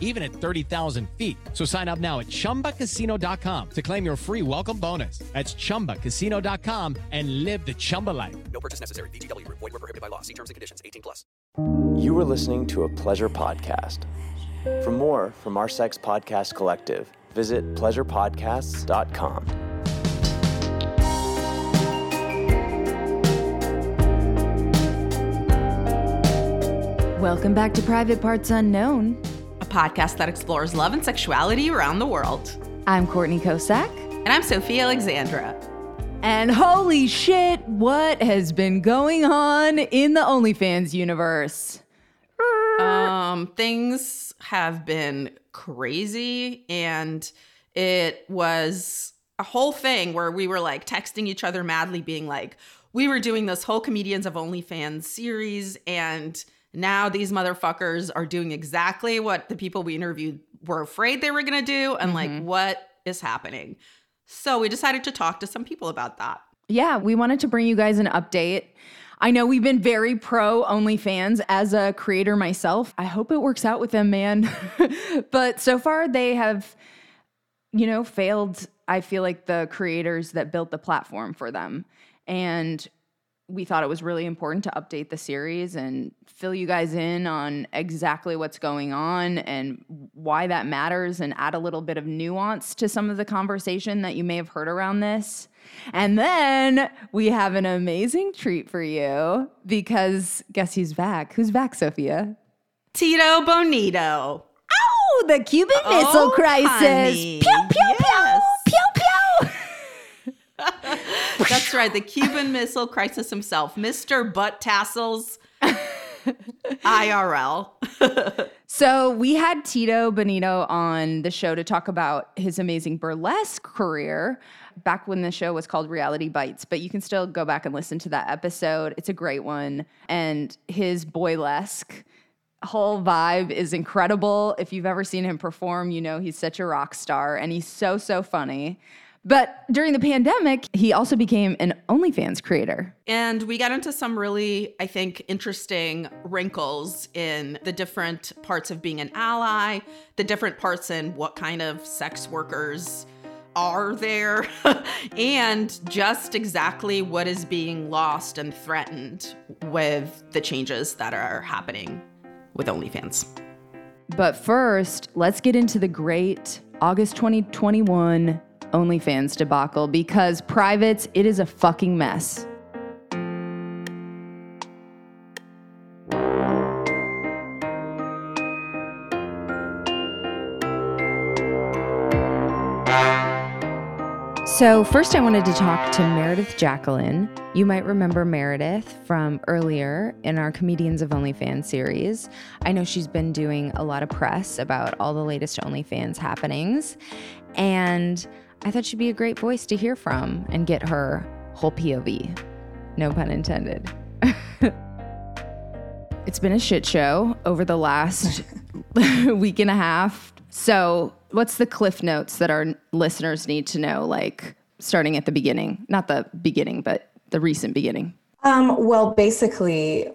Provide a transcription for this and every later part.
even at 30,000 feet. So sign up now at chumbacasino.com to claim your free welcome bonus. That's chumbacasino.com and live the Chumba life. No purchase necessary. VGW Group. Void were prohibited by law. See terms and conditions. 18 plus. You are listening to a pleasure podcast. For more from our sex podcast collective, visit pleasurepodcasts.com. Welcome back to Private Parts Unknown. Podcast that explores love and sexuality around the world. I'm Courtney Kocak. And I'm Sofiya Alexandra. And holy shit, what has been going on in the OnlyFans universe? Um, things have been crazy, and it was a whole thing where we were like texting each other madly, being like, we were doing this whole Comedians of OnlyFans series, and now these motherfuckers are doing exactly what the people we interviewed were afraid they were gonna do, and like, mm-hmm. what is happening? So we decided to talk to some people about that. Yeah, we wanted to bring you guys an update. I know we've been very pro OnlyFans as a creator myself. I hope it works out with them, man. but so far, they have, you know, failed. I feel like the creators that built the platform for them. And we thought it was really important to update the series and fill you guys in on exactly what's going on and why that matters and add a little bit of nuance to some of the conversation that you may have heard around this. And then we have an amazing treat for you because guess who's back? Who's back, Sofiya? Tito Bonito. Oh, the Cuban Missile Oh, Crisis. honey. Pew, pew, Yes. pew, pew, pew. That's right, the Cuban Missile Crisis himself, Mr. Butt Tassels, IRL. So we had Tito Bonito on the show to talk about his amazing burlesque career back when the show was called Reality Bites, but you can still go back and listen to that episode. It's a great one. And his boylesque whole vibe is incredible. If you've ever seen him perform, you know he's such a rock star and he's so, so funny. But during the pandemic, he also became an OnlyFans creator. and we got into some really, I think, interesting wrinkles in the different parts of being an ally, the different parts in what kind of sex workers are there, and just exactly what is being lost and threatened with the changes that are happening with OnlyFans. But first, let's get into the great August 2021 OnlyFans debacle because privates, it is a fucking mess. So, first, I wanted to talk to Meredith Jacqueline. You might remember Meredith from earlier in our Comedians of OnlyFans series. I know she's been doing a lot of press about all the latest OnlyFans happenings. And I thought she'd be a great voice to hear from and get her whole POV. No pun intended. it's been a shit show over the last week and a half. So, what's the cliff notes that our listeners need to know, like starting at the beginning? Not the beginning, but the recent beginning. Um, well, basically,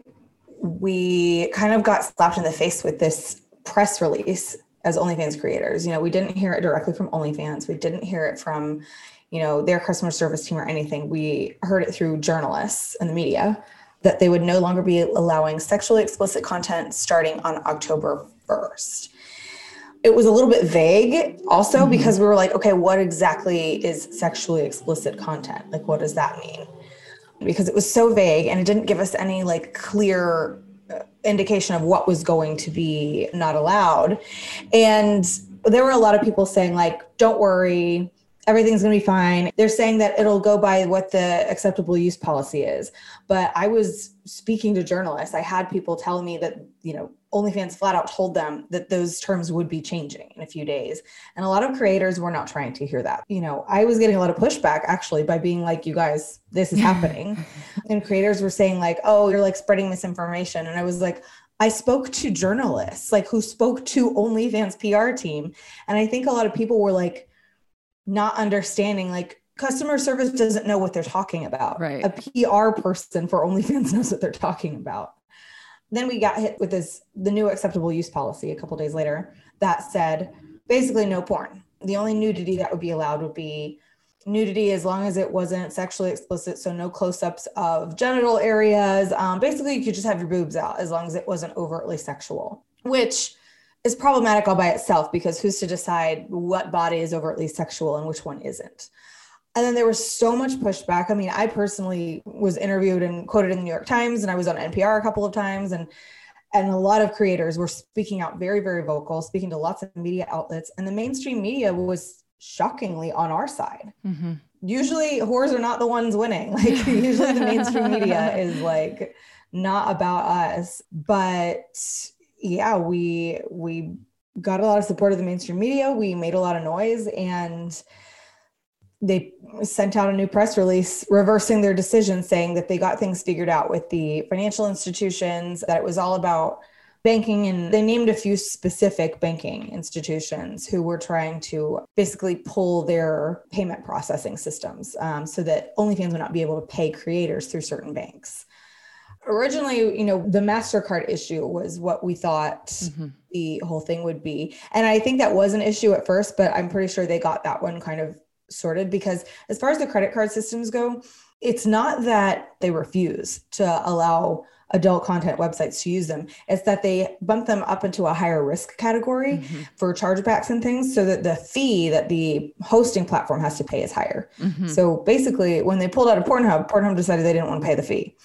we kind of got slapped in the face with this press release as OnlyFans creators. You know, we didn't hear it directly from OnlyFans. We didn't hear it from, you know, their customer service team or anything. We heard it through journalists and the media that they would no longer be allowing sexually explicit content starting on October 1st. It was a little bit vague also mm-hmm. because we were like, okay, what exactly is sexually explicit content? Like, what does that mean? because it was so vague and it didn't give us any like clear indication of what was going to be not allowed and there were a lot of people saying like don't worry everything's going to be fine. They're saying that it'll go by what the acceptable use policy is. But I was speaking to journalists. I had people telling me that, you know, OnlyFans flat out told them that those terms would be changing in a few days. And a lot of creators were not trying to hear that. You know, I was getting a lot of pushback actually by being like, you guys, this is happening. and creators were saying, like, oh, you're like spreading misinformation. And I was like, I spoke to journalists, like who spoke to OnlyFans PR team. And I think a lot of people were like, not understanding like customer service doesn't know what they're talking about. Right. A PR person for OnlyFans knows what they're talking about. Then we got hit with this the new acceptable use policy a couple days later that said basically no porn. The only nudity that would be allowed would be nudity as long as it wasn't sexually explicit so no close-ups of genital areas um, basically you could just have your boobs out as long as it wasn't overtly sexual which is problematic all by itself because who's to decide what body is overtly sexual and which one isn't? And then there was so much pushback. I mean, I personally was interviewed and quoted in the New York Times, and I was on NPR a couple of times, and and a lot of creators were speaking out very, very vocal, speaking to lots of media outlets, and the mainstream media was shockingly on our side. Mm-hmm. Usually, whores are not the ones winning. Like usually, the mainstream media is like not about us, but yeah, we we got a lot of support of the mainstream media. We made a lot of noise and they sent out a new press release reversing their decision saying that they got things figured out with the financial institutions that it was all about banking and they named a few specific banking institutions who were trying to basically pull their payment processing systems um, so that OnlyFans would not be able to pay creators through certain banks originally, you know, the MasterCard issue was what we thought mm-hmm. the whole thing would be. And I think that was an issue at first, but I'm pretty sure they got that one kind of sorted because as far as the credit card systems go, it's not that they refuse to allow adult content websites to use them. It's that they bump them up into a higher risk category mm-hmm. for chargebacks and things so that the fee that the hosting platform has to pay is higher. Mm-hmm. So basically, when they pulled out of Pornhub, Pornhub decided they didn't want to pay the fee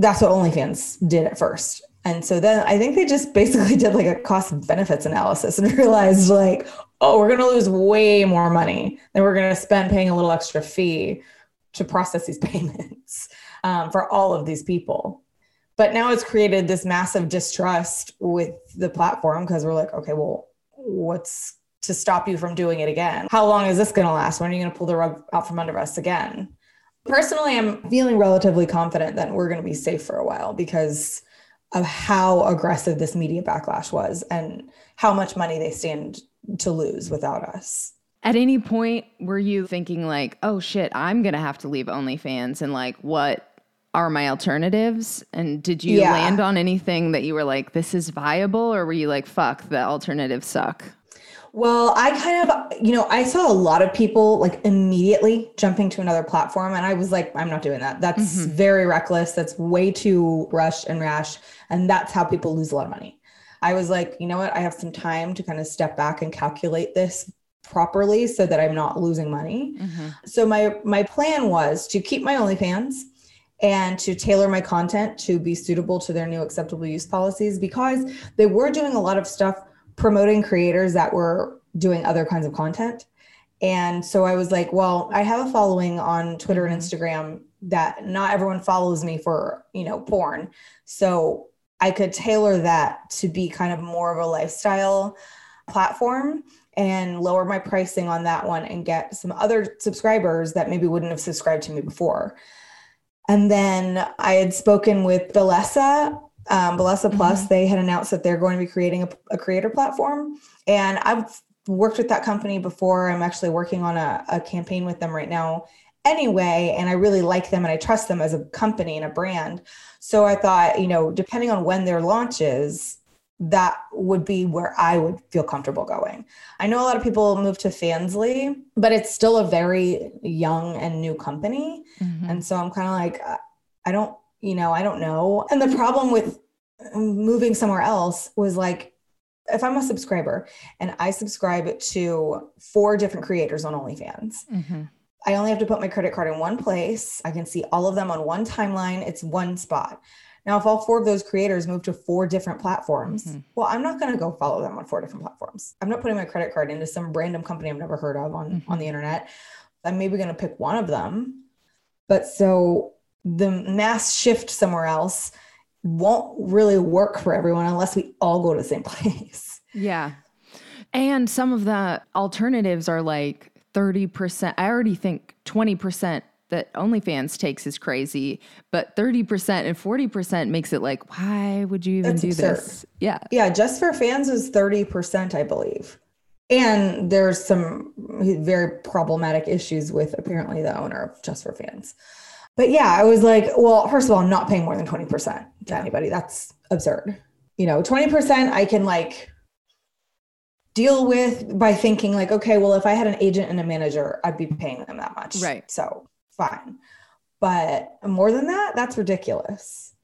that's what OnlyFans did at first. And so then I think they just basically did like a cost benefits analysis and realized like, oh, we're going to lose way more money than we're going to spend paying a little extra fee to process these payments um, for all of these people. But now it's created this massive distrust with the platform because we're like, okay, well, what's to stop you from doing it again? How long is this going to last? When are you going to pull the rug out from under us again? Personally, I'm feeling relatively confident that we're going to be safe for a while because of how aggressive this media backlash was and how much money they stand to lose without us. At any point, were you thinking, like, oh shit, I'm going to have to leave OnlyFans and like, what are my alternatives? And did you yeah. land on anything that you were like, this is viable? Or were you like, fuck, the alternatives suck? Well, I kind of, you know, I saw a lot of people like immediately jumping to another platform. And I was like, I'm not doing that. That's mm-hmm. very reckless. That's way too rushed and rash. And that's how people lose a lot of money. I was like, you know what? I have some time to kind of step back and calculate this properly so that I'm not losing money. Mm-hmm. So my my plan was to keep my OnlyFans and to tailor my content to be suitable to their new acceptable use policies because they were doing a lot of stuff promoting creators that were doing other kinds of content. And so I was like, well, I have a following on Twitter and mm-hmm. Instagram that not everyone follows me for, you know, porn. So I could tailor that to be kind of more of a lifestyle platform and lower my pricing on that one and get some other subscribers that maybe wouldn't have subscribed to me before. And then I had spoken with Bellesa um, Bellesa mm-hmm. Plus, they had announced that they're going to be creating a, a, creator platform. And I've worked with that company before. I'm actually working on a, a campaign with them right now anyway. And I really like them and I trust them as a company and a brand. So I thought, you know, depending on when their launch is, that would be where I would feel comfortable going. I know a lot of people move to Fansly, but it's still a very young and new company. Mm-hmm. And so I'm kind of like, I don't you know, I don't know. And the problem with moving somewhere else was like, if I'm a subscriber and I subscribe to four different creators on OnlyFans, mm-hmm. I only have to put my credit card in one place. I can see all of them on one timeline. It's one spot. Now, if all four of those creators move to four different platforms, mm-hmm. well, I'm not going to go follow them on four different platforms. I'm not putting my credit card into some random company I've never heard of on, on mm-hmm. the internet. I'm maybe going to pick one of them. But so the mass shift somewhere else won't really work for everyone unless we all go to the same place. Yeah. And some of the alternatives are like 30%. I already think 20% that OnlyFans takes is crazy, but 30% and 40% makes it like, why would you even That's do absurd. this? Yeah. Yeah, just for fans is 30%, I believe. And there's some very problematic issues with apparently the owner of Just for Fans. But yeah, I was like, well, first of all, I'm not paying more than 20% to anybody. That's absurd. You know, 20% I can like deal with by thinking like, okay, well, if I had an agent and a manager, I'd be paying them that much. Right. So fine. But more than that, that's ridiculous.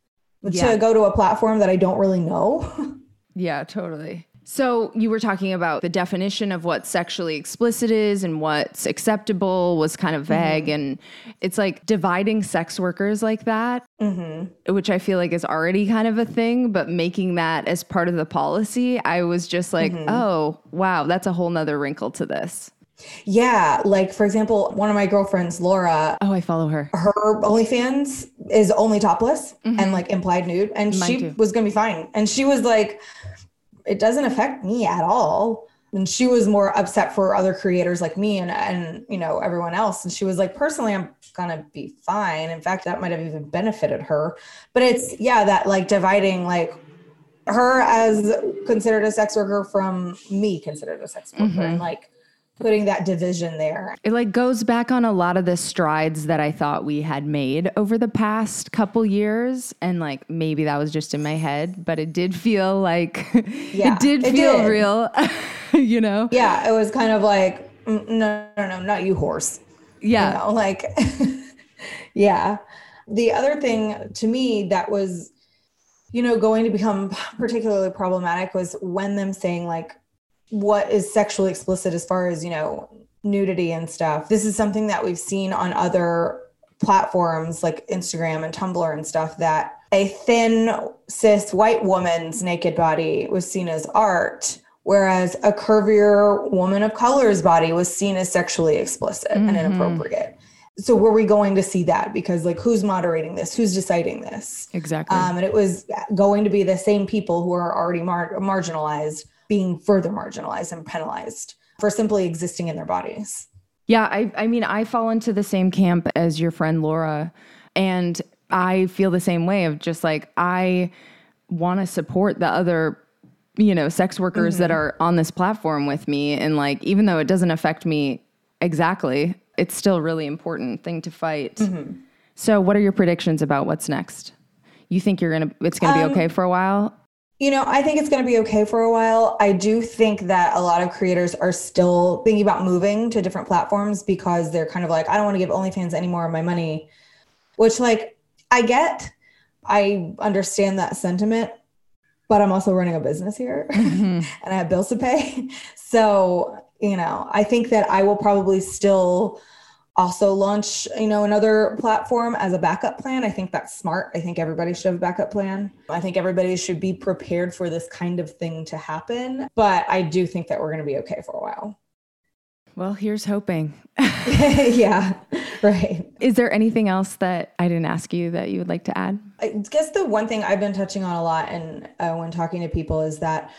Yeah. To go to a platform that I don't really know. Yeah, totally. So you were talking about the definition of what sexually explicit is and what's acceptable was kind of vague. Mm-hmm. And it's like dividing sex workers like that, mm-hmm. which I feel like is already kind of a thing, but making that as part of the policy, I was just like, mm-hmm. oh, wow, that's a whole nother wrinkle to this. Yeah, like for example, one of my girlfriends, Laura, Oh, I follow her. her OnlyFans is only topless and like implied nude, and Mm-hmm. Mine she too. was gonna be fine. And she was like, "It doesn't affect me at all." And she was more upset for other creators like me and and you know everyone else. And she was like, "Personally, I'm gonna be fine. In fact, that might have even benefited her." But it's yeah, that like dividing like her as considered a sex worker from me considered a sex worker, Mm-hmm. and like putting that division there. It like goes back on a lot of the strides that I thought we had made over the past couple years. And like maybe that was just in my head, but it did feel like Yeah, it did it feel did. real, you know? yeah, it was kind of like, "Mm, no, no, no, not you, horse. Yeah. You know, like, yeah. The other thing to me that was, you know, going to become particularly problematic was when them saying, like, what is sexually explicit as far as, you know, nudity and stuff. This is something that we've seen on other platforms like Instagram and Tumblr and stuff that a thin cis white woman's naked body was seen as art whereas a curvier woman of color's body was seen as sexually explicit and inappropriate. So were we going to see that? Because like who's moderating this? Who's deciding this? Exactly. um, and it was going to be the same people who are already mar- marginalized being further marginalized and penalized for simply existing in their bodies Yeah, I, I mean, I fall into the same camp as your friend Laura, and I feel the same way of just like I want to support the other, you know, sex workers that mm-hmm. are on this platform with me, and like even though it doesn't affect me exactly, it's still a really important thing to fight. Mm-hmm. So, what are your predictions about what's next? You think you're gonna it's gonna be um, okay for a while? You know, I think it's going to be okay for a while. I do think that a lot of creators are still thinking about moving to different platforms because they're kind of like, I don't want to give OnlyFans any more of my money, which, like, I get. I understand that sentiment, but I'm also running a business here mm-hmm. and I have bills to pay. So, you know, I think that I will probably still also launch you know another platform as a backup plan. I think that's smart. I think everybody should have a backup plan. I think everybody should be prepared for this kind of thing to happen but i do think that we're going to be okay for a while. Well, here's hoping. yeah right. Is there anything else that I didn't ask you that you would like to add? I guess the one thing I've been touching on a lot and uh, when talking to people is that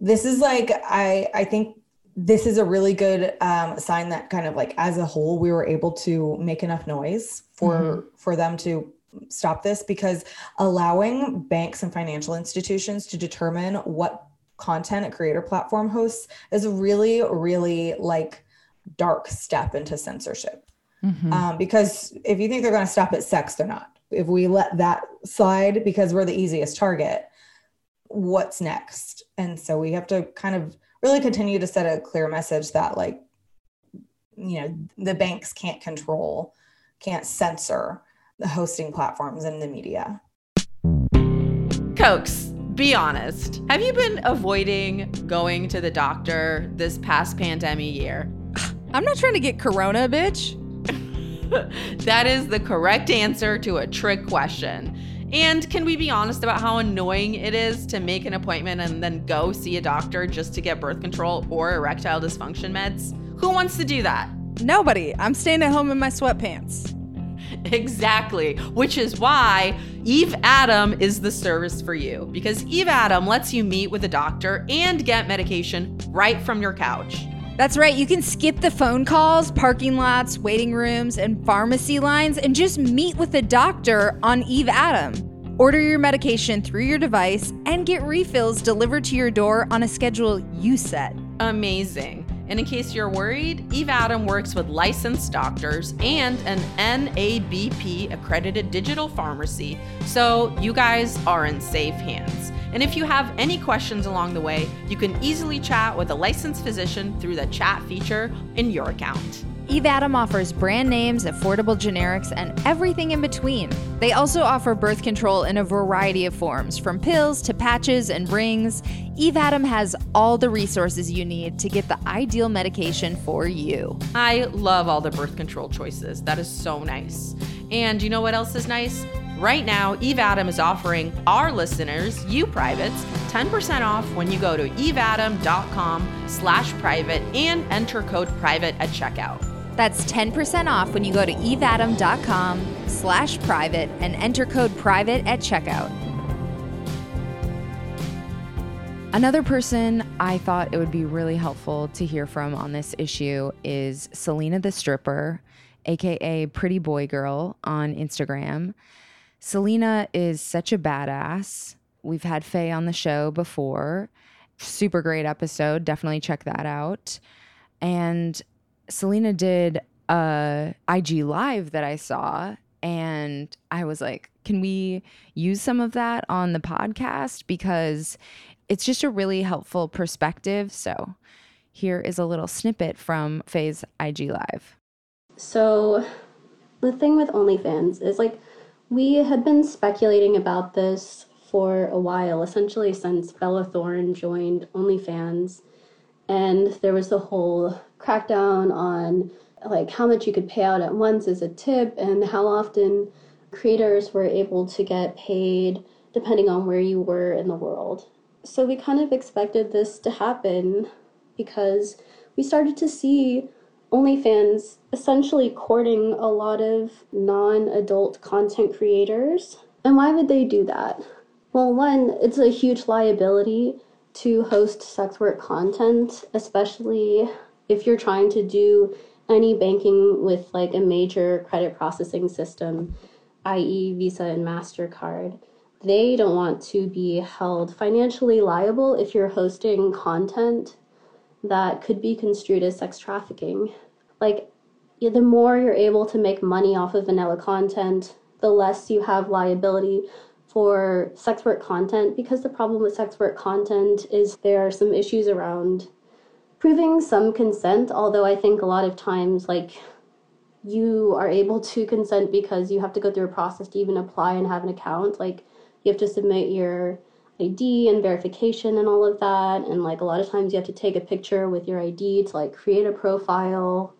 this is like I I think this is a really good um, sign that kind of like as a whole we were able to make enough noise for for them to stop this because allowing banks and financial institutions to determine what content a creator platform hosts is a really really like dark step into censorship um, because if you think they're going to stop at sex, they're not. If we let that slide because we're the easiest target, what's next? And so we have to kind of really continue to set a clear message that, like, you know, the banks can't control, can't censor the hosting platforms and the media. Cokes, be honest. Have you been avoiding going to the doctor this past pandemic year? I'm not trying to get corona, bitch. that is the correct answer to a trick question. And can we be honest about how annoying it is to make an appointment and then go see a doctor just to get birth control or erectile dysfunction meds? Who wants to do that? Nobody. I'm staying at home in my sweatpants. Exactly, which is why Eve Adam is the service for you because Eve Adam lets you meet with a doctor and get medication right from your couch. That's right. You can skip the phone calls, parking lots, waiting rooms, and pharmacy lines and just meet with a doctor on Eve Adam. Order your medication through your device and get refills delivered to your door on a schedule you set. Amazing. And in case you're worried, Eve Adam works with licensed doctors and an NABP accredited digital pharmacy, so you guys are in safe hands. And if you have any questions along the way, you can easily chat with a licensed physician through the chat feature in your account. Eve Adam offers brand names, affordable generics, and everything in between. They also offer birth control in a variety of forms, from pills to patches and rings. Eve Adam has all the resources you need to get the ideal medication for you. I love all the birth control choices. That is so nice. And you know what else is nice? Right now, Eve Adam is offering our listeners, you privates, 10% off when you go to eveadam.com slash private and enter code private at checkout. That's 10% off when you go to eveadam.com slash private and enter code private at checkout. Another person I thought it would be really helpful to hear from on this issue is Selena the Stripper, aka Pretty Boy Girl on Instagram. Selena is such a badass. We've had Faye on the show before. Super great episode. Definitely check that out. And Selena did a IG live that I saw and I was like, can we use some of that on the podcast because it's just a really helpful perspective. So, here is a little snippet from Faye's IG live. So, the thing with OnlyFans is like we had been speculating about this for a while, essentially since Bella Thorne joined OnlyFans, and there was the whole crackdown on like how much you could pay out at once as a tip and how often creators were able to get paid depending on where you were in the world. So we kind of expected this to happen because we started to see OnlyFans essentially courting a lot of non adult content creators. And why would they do that? Well, one, it's a huge liability to host sex work content, especially if you're trying to do any banking with like a major credit processing system, i.e., Visa and MasterCard. They don't want to be held financially liable if you're hosting content that could be construed as sex trafficking. Like, the more you're able to make money off of vanilla content, the less you have liability for sex work content because the problem with sex work content is there are some issues around proving some consent, although I think a lot of times, like, you are able to consent because you have to go through a process to even apply and have an account. Like, you have to submit your ID and verification and all of that. And, like, a lot of times you have to take a picture with your ID to, like, create a profile.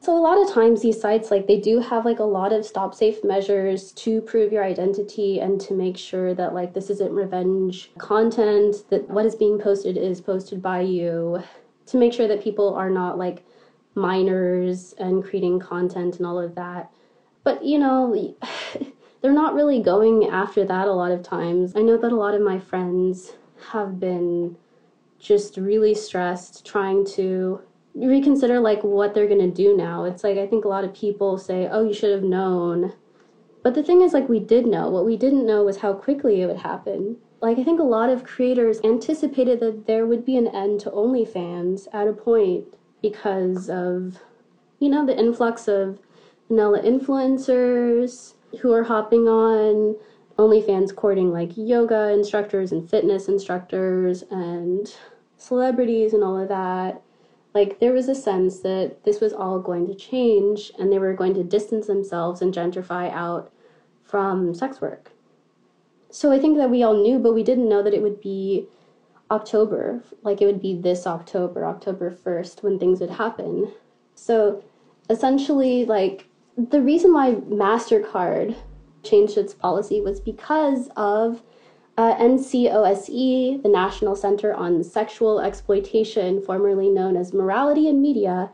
So, a lot of times these sites, like, they do have, like, a lot of stop safe measures to prove your identity and to make sure that, like, this isn't revenge content, that what is being posted is posted by you to make sure that people are not like minors and creating content and all of that. But you know, they're not really going after that a lot of times. I know that a lot of my friends have been just really stressed trying to reconsider like what they're going to do now. It's like I think a lot of people say, "Oh, you should have known." But the thing is like we did know. What we didn't know was how quickly it would happen like I think a lot of creators anticipated that there would be an end to OnlyFans at a point because of you know the influx of vanilla influencers who are hopping on OnlyFans courting like yoga instructors and fitness instructors and celebrities and all of that. Like there was a sense that this was all going to change and they were going to distance themselves and gentrify out from sex work. So I think that we all knew, but we didn't know that it would be October, like it would be this October, October 1st, when things would happen. So essentially, like the reason why MasterCard changed its policy was because of uh, NCOSE, the National Center on Sexual Exploitation, formerly known as Morality in Media,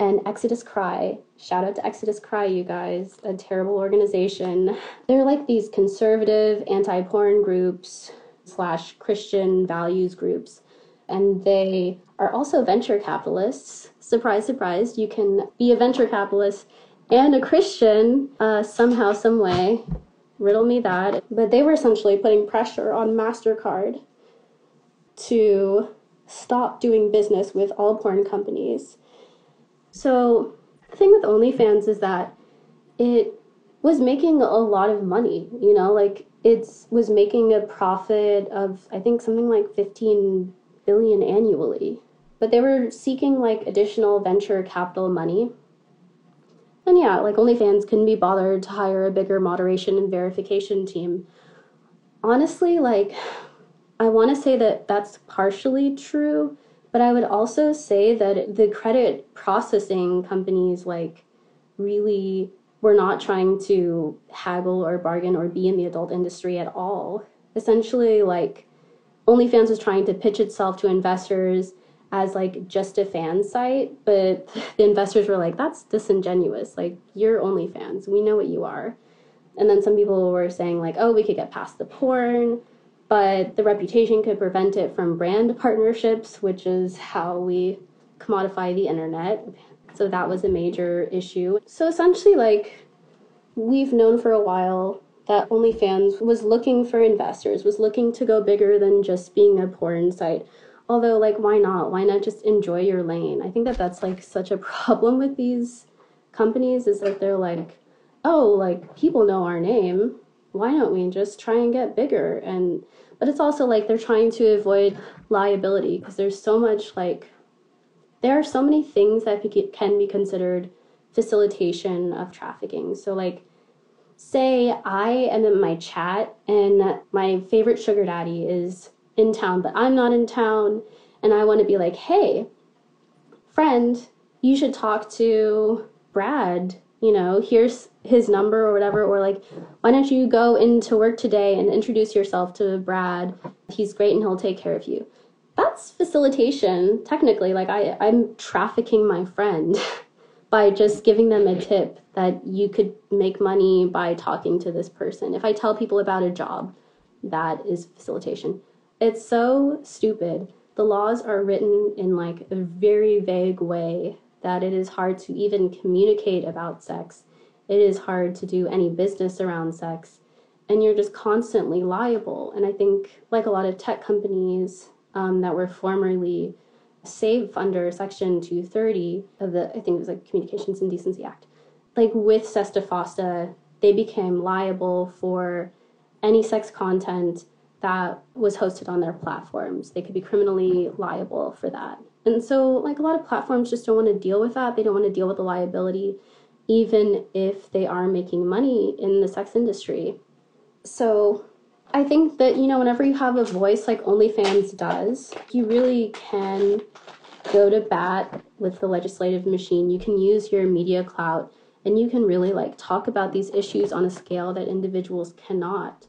and Exodus Cry. Shout out to Exodus Cry, you guys, a terrible organization. They're like these conservative anti porn groups slash Christian values groups, and they are also venture capitalists. Surprise, surprise, you can be a venture capitalist and a Christian uh, somehow, some way riddle me that. But they were essentially putting pressure on MasterCard to stop doing business with all porn companies. So, the thing with OnlyFans is that it was making a lot of money, you know, like it was making a profit of I think something like 15 billion annually. But they were seeking like additional venture capital money and yeah, like OnlyFans couldn't be bothered to hire a bigger moderation and verification team. Honestly, like, I want to say that that's partially true, but I would also say that the credit processing companies, like, really were not trying to haggle or bargain or be in the adult industry at all. Essentially, like, OnlyFans was trying to pitch itself to investors as like just a fan site, but the investors were like, that's disingenuous. Like, you're OnlyFans. We know what you are. And then some people were saying, like, oh, we could get past the porn, but the reputation could prevent it from brand partnerships, which is how we commodify the internet. So that was a major issue. So essentially, like, we've known for a while that OnlyFans was looking for investors, was looking to go bigger than just being a porn site although like why not? Why not just enjoy your lane? I think that that's like such a problem with these companies is that they're like oh like people know our name. Why don't we just try and get bigger? And but it's also like they're trying to avoid liability because there's so much like there are so many things that can be considered facilitation of trafficking. So like say i am in my chat and my favorite sugar daddy is in town, but I'm not in town. And I want to be like, hey, friend, you should talk to Brad. You know, here's his number or whatever. Or like, why don't you go into work today and introduce yourself to Brad? He's great and he'll take care of you. That's facilitation, technically. Like, I, I'm trafficking my friend. by just giving them a tip that you could make money by talking to this person. If I tell people about a job, that is facilitation. It's so stupid. The laws are written in like a very vague way that it is hard to even communicate about sex. It is hard to do any business around sex. And you're just constantly liable. And I think, like a lot of tech companies um, that were formerly safe under Section 230 of the, I think it was like Communications and Decency Act, like with SESTA FOSTA, they became liable for any sex content that was hosted on their platforms. They could be criminally liable for that. And so, like, a lot of platforms just don't want to deal with that. They don't want to deal with the liability, even if they are making money in the sex industry. So, I think that, you know, whenever you have a voice like OnlyFans does, you really can go to bat with the legislative machine. You can use your media clout and you can really like talk about these issues on a scale that individuals cannot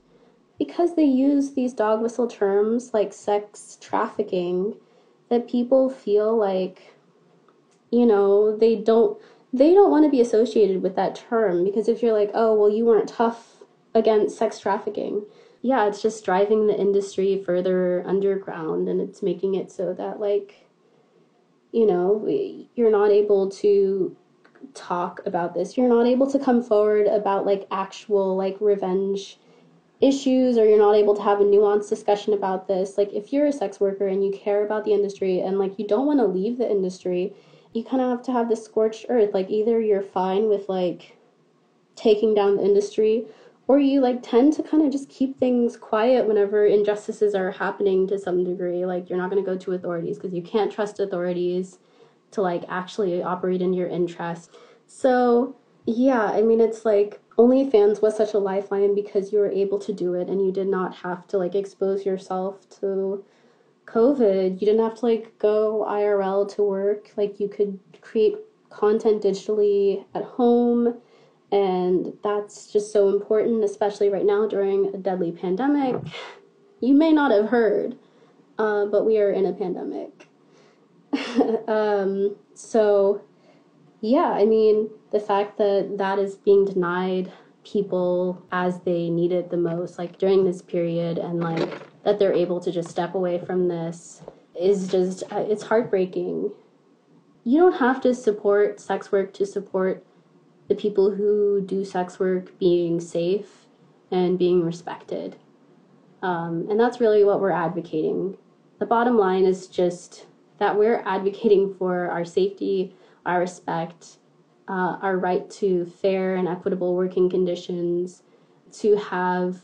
because they use these dog whistle terms like sex trafficking that people feel like you know they don't they don't want to be associated with that term because if you're like oh well you weren't tough against sex trafficking yeah it's just driving the industry further underground and it's making it so that like you know you're not able to talk about this. You're not able to come forward about like actual like revenge issues or you're not able to have a nuanced discussion about this like if you're a sex worker and you care about the industry and like you don't want to leave the industry you kind of have to have this scorched earth. Like either you're fine with like taking down the industry or you like tend to kind of just keep things quiet whenever injustices are happening to some degree. Like you're not going to go to authorities because you can't trust authorities to like actually operate in your interest. So yeah i mean it's like OnlyFans was such a lifeline because you were able to do it and you did not have to like expose yourself to COVID. You didn't have to like go IRL to work. Like you could create content digitally at home And that's just so important, especially right now during a deadly pandemic. You may not have heard, uh, but we are in a pandemic. um, so, yeah, I mean, the fact that that is being denied people as they need it the most, like during this period, and like that they're able to just step away from this is just, uh, it's heartbreaking. You don't have to support sex work to support the people who do sex work being safe and being respected. Um, and that's really what we're advocating. The bottom line is just that we're advocating for our safety, our respect, uh, our right to fair and equitable working conditions, to have,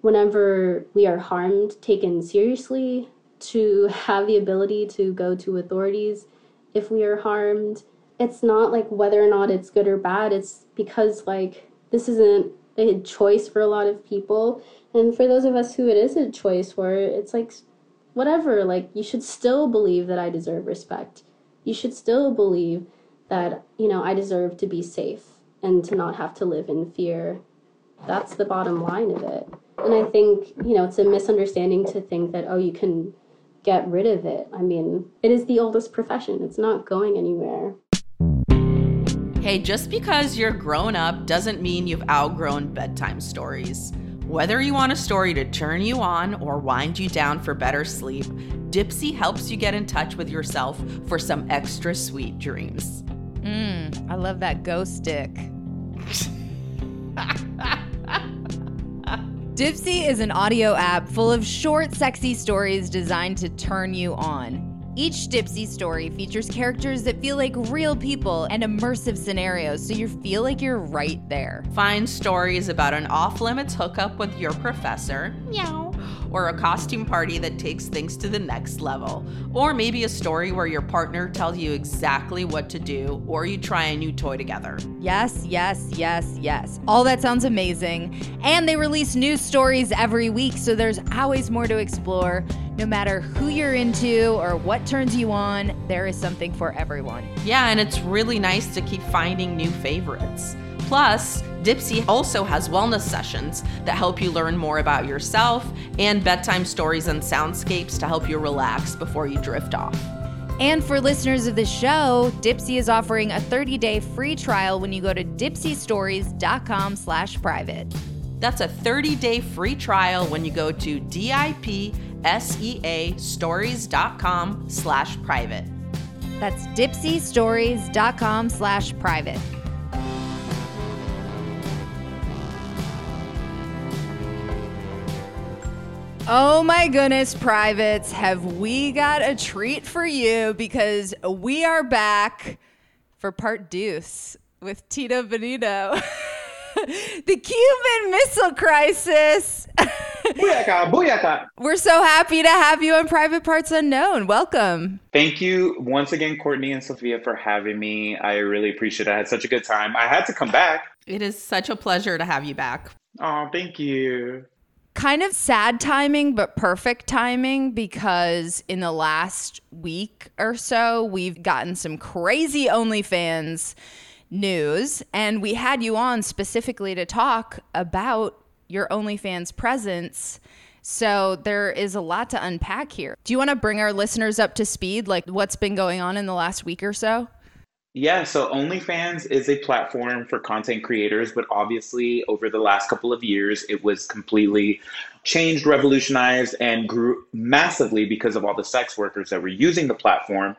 whenever we are harmed, taken seriously, to have the ability to go to authorities if we are harmed. It's not like whether or not it's good or bad, it's because, like, this isn't a choice for a lot of people. And for those of us who it is a choice for, it's like, whatever, like, you should still believe that I deserve respect. You should still believe that, you know, I deserve to be safe and to not have to live in fear. That's the bottom line of it. And I think, you know, it's a misunderstanding to think that, oh, you can get rid of it. I mean, it is the oldest profession, it's not going anywhere. Hey, just because you're grown up doesn't mean you've outgrown bedtime stories. Whether you want a story to turn you on or wind you down for better sleep, Dipsea helps you get in touch with yourself for some extra sweet dreams. Mmm, I love that ghost stick. Dipsea is an audio app full of short, sexy stories designed to turn you on. Each Dipsea story features characters that feel like real people and immersive scenarios, so you feel like you're right there. Find stories about an off limits hookup with your professor, meow, or a costume party that takes things to the next level. Or maybe a story where your partner tells you exactly what to do, or you try a new toy together. Yes, yes, yes, yes. All that sounds amazing. And they release new stories every week, so there's always more to explore. No matter who you're into or what turns you on, there is something for everyone. Yeah, and it's really nice to keep finding new favorites. Plus, Dipsea also has wellness sessions that help you learn more about yourself and bedtime stories and soundscapes to help you relax before you drift off. And for listeners of the show, Dipsea is offering a 30-day free trial when you go to dipseastories.com slash private. That's a 30-day free trial when you go to dipseastories.com slash private. That's dipseastories.com slash private. Oh my goodness, privates, have we got a treat for you because we are back for part deuce with Tito Bonito. the Cuban Missile Crisis. Booyaka, booyaka. We're so happy to have you on Private Parts Unknown. Welcome. Thank you once again, Courtney and Sofiya, for having me. I really appreciate it. I had such a good time. I had to come back. It is such a pleasure to have you back. Oh, thank you. Kind of sad timing, but perfect timing because in the last week or so, we've gotten some crazy OnlyFans news, and we had you on specifically to talk about your OnlyFans presence. So there is a lot to unpack here. Do you want to bring our listeners up to speed, like what's been going on in the last week or so? Yeah, so OnlyFans is a platform for content creators, but obviously over the last couple of years, it was completely changed, revolutionized, and grew massively because of all the sex workers that were using the platform.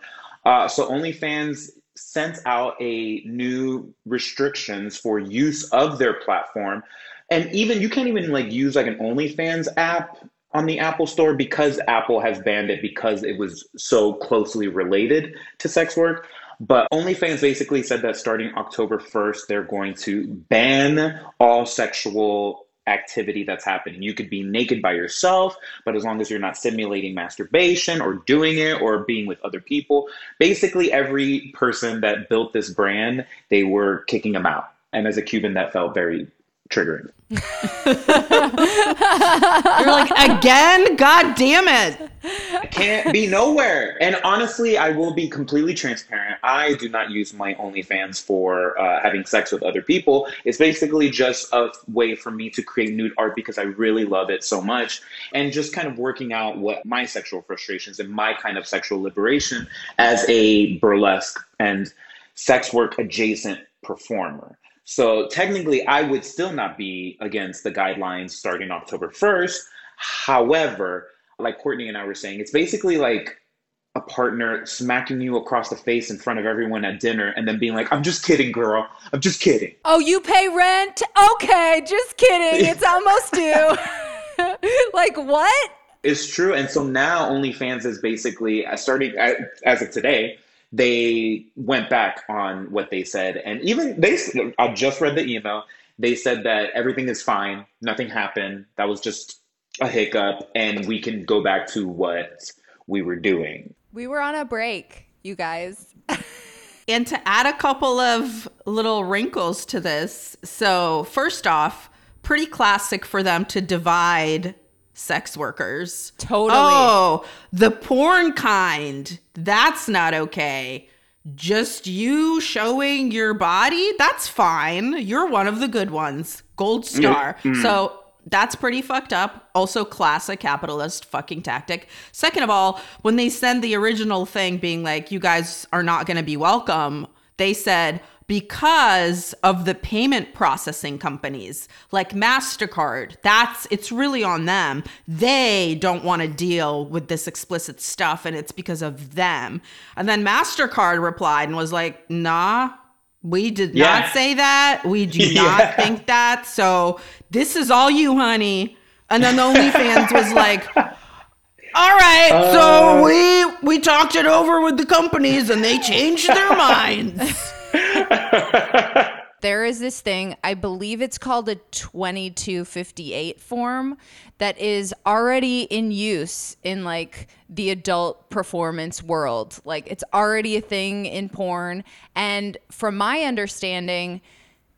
Uh, so OnlyFans sent out a new restrictions for use of their platform, and even you can't even like use like an OnlyFans app on the Apple Store because Apple has banned it because it was so closely related to sex work. But OnlyFans basically said that starting October 1st, they're going to ban all sexual activity that's happening. You could be naked by yourself, but as long as you're not simulating masturbation or doing it or being with other people, basically every person that built this brand, they were kicking them out. And as a Cuban, that felt very triggering. You're like, again? God damn it. I can't be nowhere. And honestly, I will be completely transparent. I do not use my OnlyFans for uh, having sex with other people. It's basically just a way for me to create nude art because I really love it so much. And just kind of working out what my sexual frustrations and my kind of sexual liberation as a burlesque and sex work adjacent performer. So technically, I would still not be against the guidelines starting October 1st. However, like Courtney and I were saying, it's basically like a partner smacking you across the face in front of everyone at dinner and then being like, I'm just kidding, girl. I'm just kidding. Oh, you pay rent? Okay, just kidding. It's almost due. like, what? It's true. And so now OnlyFans is basically, uh, starting uh, as of today, they went back on what they said. And even they, I just read the email. They said that everything is fine, nothing happened. That was just a hiccup, and we can go back to what we were doing. We were on a break, you guys. And to add a couple of little wrinkles to this, so first off, pretty classic for them to divide sex workers. Totally. Oh, the porn kind. That's not okay. Just you showing your body, that's fine. You're one of the good ones. Gold mm, star. Mm. So that's pretty fucked up. Also, classic capitalist fucking tactic. Second of all, when they send the original thing being like, you guys are not going to be welcome, they said, because of the payment processing companies like MasterCard, that's it's really on them. They don't want to deal with this explicit stuff and it's because of them. And then MasterCard replied and was like, nah, we did Yeah. not say that. We do Yeah. not think that. So this is all you, honey. And then the OnlyFans was like, all right, Uh. so we we talked it over with the companies and they changed their minds. there is this thing, I believe it's called a 2258 form that is already in use in like the adult performance world. Like it's already a thing in porn. And from my understanding,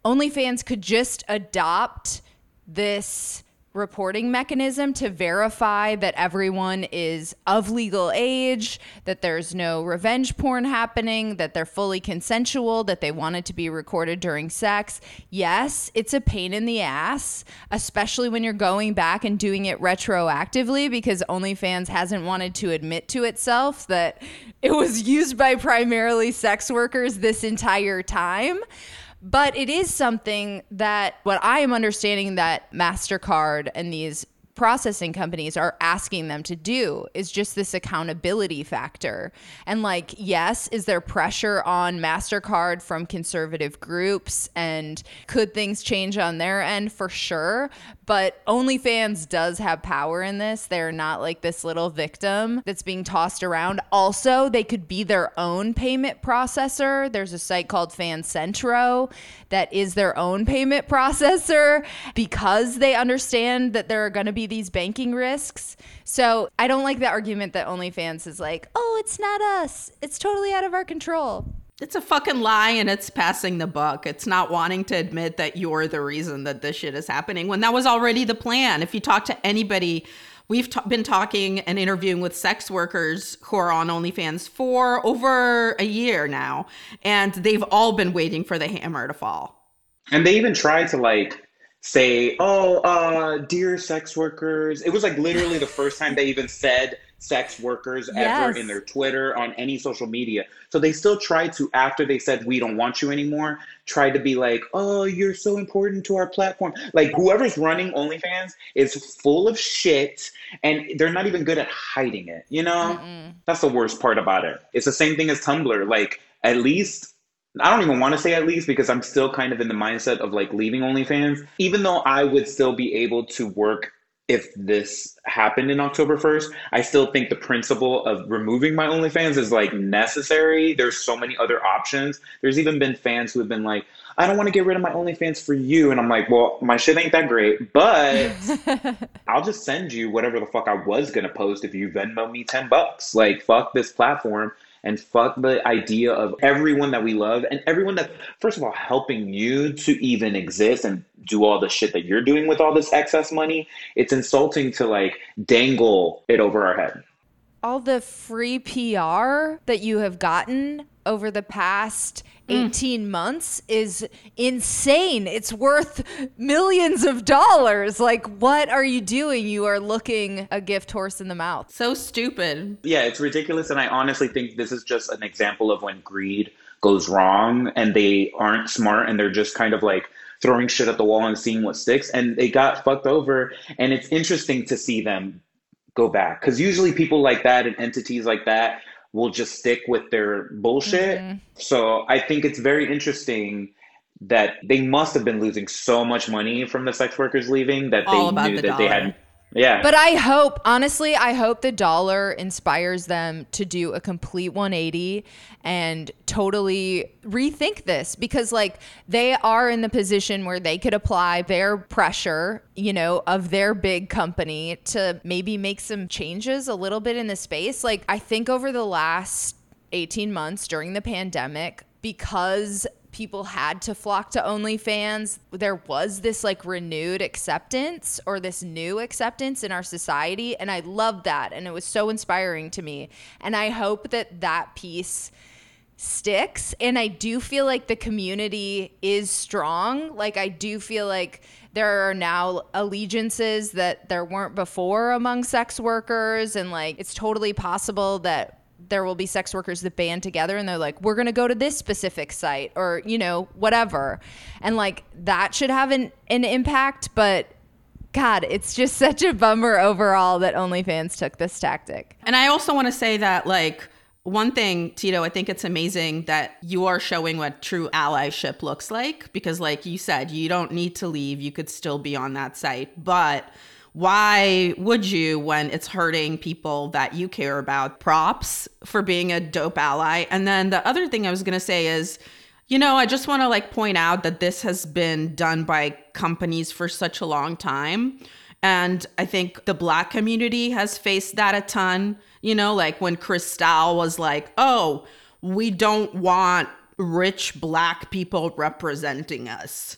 OnlyFans could just adopt this reporting mechanism to verify that everyone is of legal age, that there's no revenge porn happening, that they're fully consensual, that they want it to be recorded during sex. Yes, it's a pain in the ass, especially when you're going back and doing it retroactively because OnlyFans hasn't wanted to admit to itself that it was used by primarily sex workers this entire time. But it is something that what I am understanding that MasterCard and these processing companies are asking them to do is just this accountability factor. And like, yes, is there pressure on MasterCard from conservative groups? And could things change on their end? For sure. But OnlyFans does have power in this. They're not like this little victim that's being tossed around. Also, they could be their own payment processor. There's a site called FanCentro that is their own payment processor because they understand that there are going to be these banking risks. So I don't like the argument that OnlyFans is like, oh, it's not us. It's totally out of our control. It's a fucking lie and it's passing the buck. It's not wanting to admit that you're the reason that this shit is happening when that was already the plan. If you talk to anybody, we've t- been talking and interviewing with sex workers who are on OnlyFans for over a year now, and they've all been waiting for the hammer to fall. And they even tried to like say, "Oh, uh, dear sex workers." It was like literally the first time they even said sex workers ever Yes. in their Twitter on any social media. So they still tried to after they said we don't want you anymore, tried to be like, "Oh, you're so important to our platform." Like whoever's running OnlyFans is full of shit and they're not even good at hiding it, you know? That's the worst part about it. It's the same thing as Tumblr. Like at least I don't even want to say at least because I'm still kind of in the mindset of like leaving OnlyFans, even though I would still be able to work if this happened in October 1st. I still think the principle of removing my OnlyFans is like necessary. There's so many other options. There's even been fans who have been like, I don't want to get rid of my OnlyFans for you. And I'm like, well, my shit ain't that great, but I'll just send you whatever the fuck I was gonna post if you Venmo me 10 bucks. Like, fuck this platform and fuck the idea of everyone that we love and everyone that, first of all, helping you to even exist and do all the shit that you're doing with all this excess money. It's insulting to like dangle it over our head. all the free PR that you have gotten over the past mm. 18 months is insane. It's worth millions of dollars. Like, what are you doing? You are looking a gift horse in the mouth. So stupid. Yeah, it's ridiculous. And I honestly think this is just an example of when greed goes wrong and they aren't smart and they're just kind of like throwing shit at the wall and seeing what sticks. And they got fucked over. And it's interesting to see them go back because usually people like that and entities like that will just stick with their bullshit. Mm-hmm. So I think it's very interesting that they must have been losing so much money from the sex workers leaving that All they knew the that they dollar. had. Yeah. But I hope, honestly, I hope the dollar inspires them to do a complete 180 and totally rethink this because, like, they are in the position where they could apply their pressure, you know, of their big company to maybe make some changes a little bit in the space. Like, I think over the last 18 months during the pandemic, because people had to flock to OnlyFans, there was this like renewed acceptance or this new acceptance in our society. And I loved that. And it was so inspiring to me. And I hope that that piece sticks. And I do feel like the community is strong. Like, I do feel like there are now allegiances that there weren't before among sex workers. And like, it's totally possible that there will be sex workers that band together and they're like, we're going to go to this specific site or, you know, whatever. And like, that should have an, an impact. But God, it's just such a bummer overall that OnlyFans took this tactic. And I also want to say that, like, one thing, Tito, I think it's amazing that you are showing what true allyship looks like because, like you said, you don't need to leave. You could still be on that site. But why would you when it's hurting people that you care about? Props for being a dope ally. And then the other thing I was going to say is, you know, I just want to like point out that this has been done by companies for such a long time. And I think the black community has faced that a ton. You know, like when Cristal was like, oh, we don't want rich black people representing us.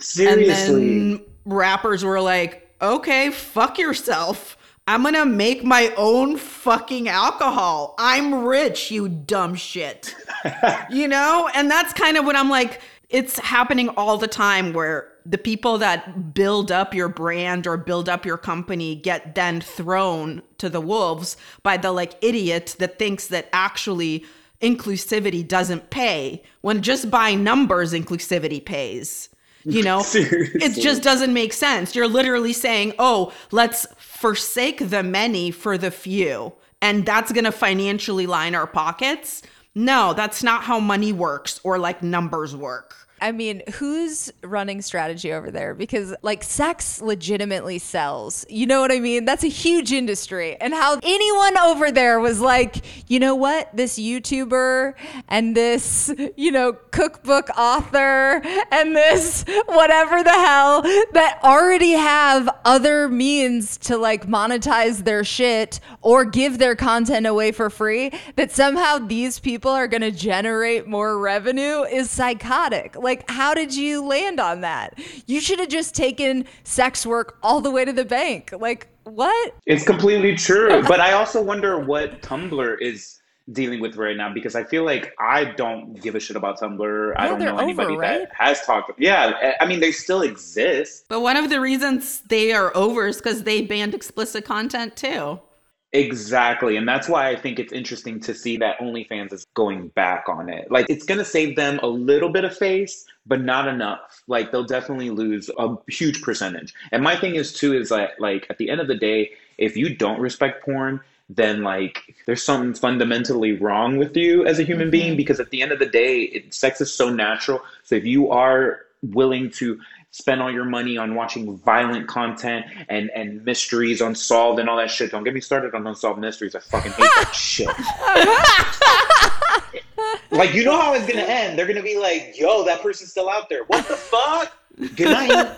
Seriously. And then rappers were like, okay, fuck yourself. I'm gonna make my own fucking alcohol. I'm rich, you dumb shit. you know? And that's kind of what I'm like, it's happening all the time where the people that build up your brand or build up your company get then thrown to the wolves by the like idiot that thinks that actually inclusivity doesn't pay when just by numbers inclusivity pays. You know, it just doesn't make sense. You're literally saying, oh, let's forsake the many for the few, and that's going to financially line our pockets. No, that's not how money works or like numbers work. I mean, who's running strategy over there? Because like sex legitimately sells. You know what I mean? That's a huge industry. And how anyone over there was like, you know what? This YouTuber and this, you know, cookbook author and this whatever the hell that already have other means to like monetize their shit or give their content away for free, that somehow these people are going to generate more revenue is psychotic. Like, how did you land on that? You should have just taken sex work all the way to the bank. Like, what? It's completely true. but I also wonder what Tumblr is dealing with right now because I feel like I don't give a shit about Tumblr. I don't know anybody over, right? that has talked. Yeah, I mean they still exist. But one of the reasons they are over is because they banned explicit content too. Exactly. And that's why I think it's interesting to see that OnlyFans is going back on it. Like, it's going to save them a little bit of face, but not enough. Like, they'll definitely lose a huge percentage. And my thing is, too, is that, like, at the end of the day, if you don't respect porn, then, like, there's something fundamentally wrong with you as a human being mm-hmm. because at the end of the day, it, sex is so natural. So if you are willing to spend all your money on watching violent content and and mysteries unsolved and all that shit. Don't get me started on unsolved mysteries. I fucking hate that shit. like you know how it's gonna end. They're gonna be like, "Yo, that person's still out there. What the fuck? Good night."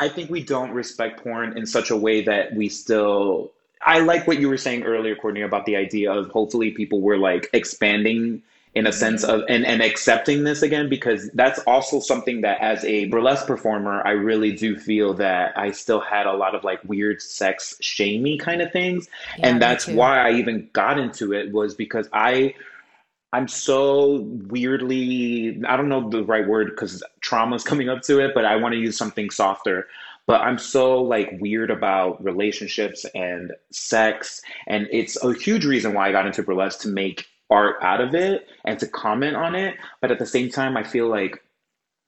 I think we don't respect porn in such a way that we still. I like what you were saying earlier, Courtney, about the idea of hopefully people were like expanding in a sense of and, and accepting this again because that's also something that as a burlesque performer i really do feel that i still had a lot of like weird sex shamey kind of things Yeah, and that's too. why i even got into it was because i i'm so weirdly i don't know the right word because trauma's coming up to it but i want to use something softer but i'm so like weird about relationships and sex and it's a huge reason why i got into burlesque to make art out of it and to comment on it but at the same time i feel like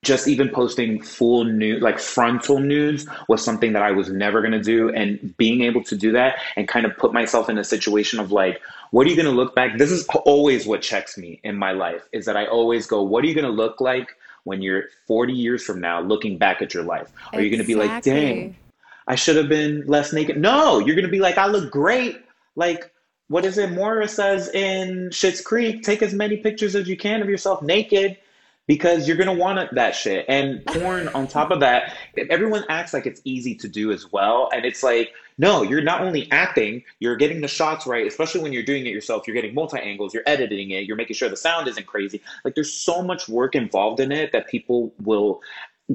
just even posting full nude, like frontal nudes, was something that I was never gonna do. And being able to do that and kind of put myself in a situation of like, what are you gonna look back? This is always what checks me in my life is that I always go, what are you gonna look like when you're 40 years from now looking back at your life? Are you gonna be like, dang, I should have been less naked? No, you're gonna be like, I look great. Like, what is it? Moira says in Schitt's Creek, take as many pictures as you can of yourself naked because you're gonna want that shit. And porn, on top of that, everyone acts like it's easy to do as well. And it's like, no, you're not only acting, you're getting the shots right, especially when you're doing it yourself. You're getting multi angles, you're editing it, you're making sure the sound isn't crazy. Like, there's so much work involved in it that people will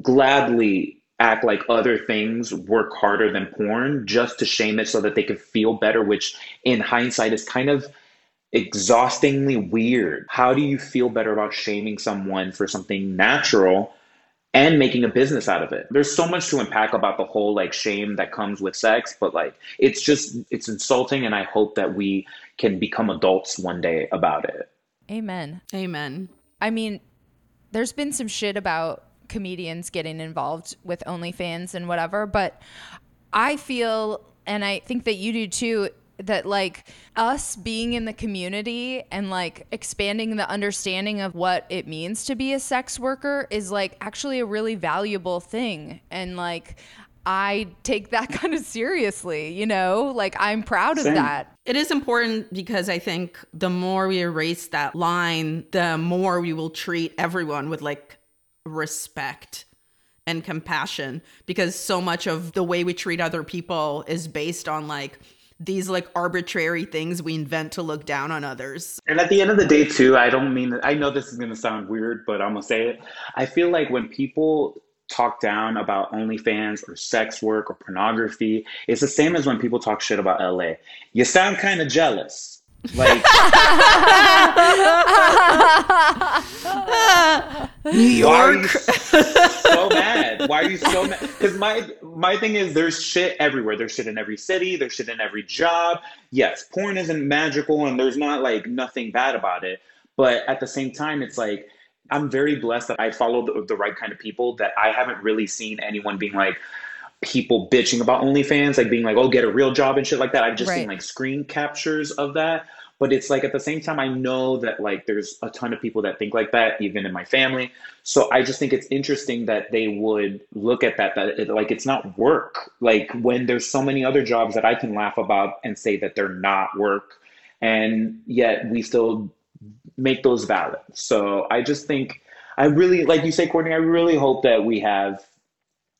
gladly act like other things work harder than porn just to shame it so that they can feel better, which in hindsight is kind of exhaustingly weird. How do you feel better about shaming someone for something natural and making a business out of it? There's so much to unpack about the whole like shame that comes with sex, but like it's just it's insulting and I hope that we can become adults one day about it. Amen. Amen. I mean, there's been some shit about comedians getting involved with OnlyFans and whatever, but I feel, and I think that you do too, that like us being in the community and like expanding the understanding of what it means to be a sex worker is like actually a really valuable thing. And like, I take that kind of seriously, you know? Like, I'm proud of that. It is important because I think the more we erase that line, the more we will treat everyone with like respect and compassion because so much of the way we treat other people is based on like these like arbitrary things we invent to look down on others. And at the end of the day, too, I don't mean I know this is going to sound weird, but I'm going to say it. I feel like when people talk down about OnlyFans or sex work or pornography, it's the same as when people talk shit about LA. You sound kind of jealous. Like, New York. so mad? Why are you so mad? Because my my thing is, there's shit everywhere. There's shit in every city. There's shit in every job. Yes, porn isn't magical, and there's not like nothing bad about it. But at the same time, it's like I'm very blessed that I follow the, the right kind of people. That I haven't really seen anyone being like people bitching about OnlyFans, like being like, "Oh, get a real job" and shit like that. I've just seen like screen captures of that. But it's like at the same time, I know that like there's a ton of people that think like that, even in my family. So I just think it's interesting that they would look at that, that it, like it's not work. Like when there's so many other jobs that I can laugh about and say that they're not work, and yet we still make those valid. So I just think I really, like you say, Courtney, I really hope that we have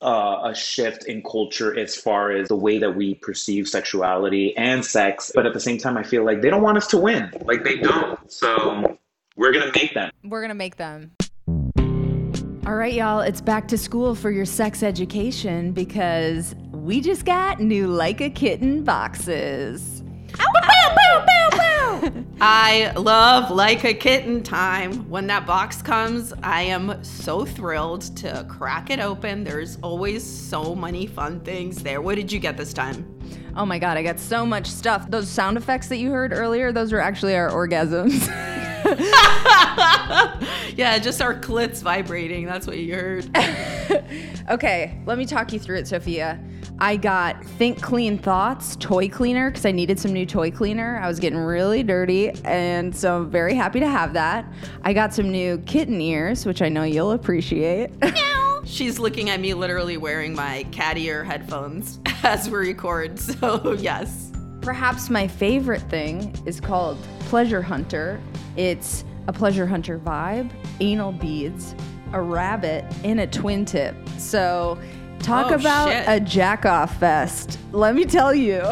uh, a shift in culture as far as the way that we perceive sexuality and sex. But at the same time, I feel like they don't want us to win. Like they don't. So we're going to make them. We're going to make them. All right, y'all, it's back to school for your sex education because we just got new Like a Kitten boxes. I love like a kitten time. When that box comes, I am so thrilled to crack it open. There's always so many fun things there. What did you get this time? Oh my god, I got so much stuff. Those sound effects that you heard earlier, those are actually our orgasms. Yeah, just our clits vibrating. That's what you heard. okay, let me talk you through it, Sofiya. I got Think Clean Thoughts toy cleaner because I needed some new toy cleaner. I was getting really dirty, and so I'm very happy to have that. I got some new kitten ears, which I know you'll appreciate. She's looking at me literally wearing my cat ear headphones as we record. So, yes. Perhaps my favorite thing is called Pleasure Hunter. It's a Pleasure Hunter vibe, anal beads, a rabbit, and a twin tip. So, talk Oh, about shit. a jack off fest. Let me tell you.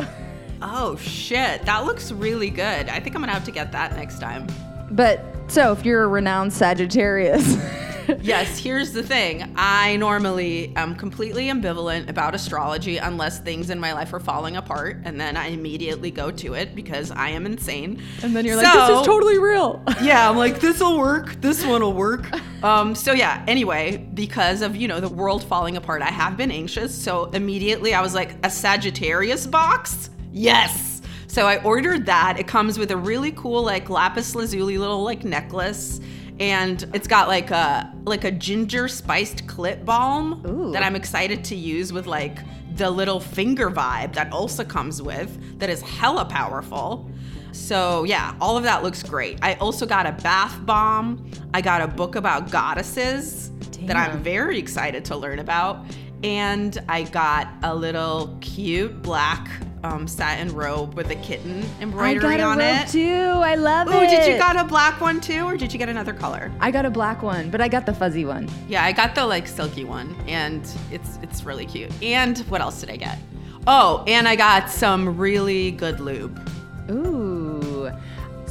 Oh, shit. That looks really good. I think I'm going to have to get that next time. But So, if you're a renowned Sagittarius, yes, here's the thing. I normally am completely ambivalent about astrology unless things in my life are falling apart, and then I immediately go to it because I am insane. and then you're like, this is totally real. yeah, I'm like, this will work. This one will work. Um, so yeah, anyway, because of, you know, the world falling apart, I have been anxious. So immediately I was like, a Sagittarius box? Yes. So I ordered that. It comes with a really cool, like lapis lazuli little like necklace. And it's got like a like a ginger spiced clit balm that I'm excited to use with like the little finger vibe that also comes with that is hella powerful. So, yeah, all of that looks great. I also got a bath bomb. I got a book about goddesses that I'm very excited to learn about. And I got a little cute black um, satin robe with a kitten I embroidery got a on robe it. too. I love it. Oh, it. did you got a black one too, or did you get another color? I got a black one, but I got the fuzzy one. Yeah, I got the like silky one, and it's it's really cute. And what else did I get? Oh, and I got some really good lube.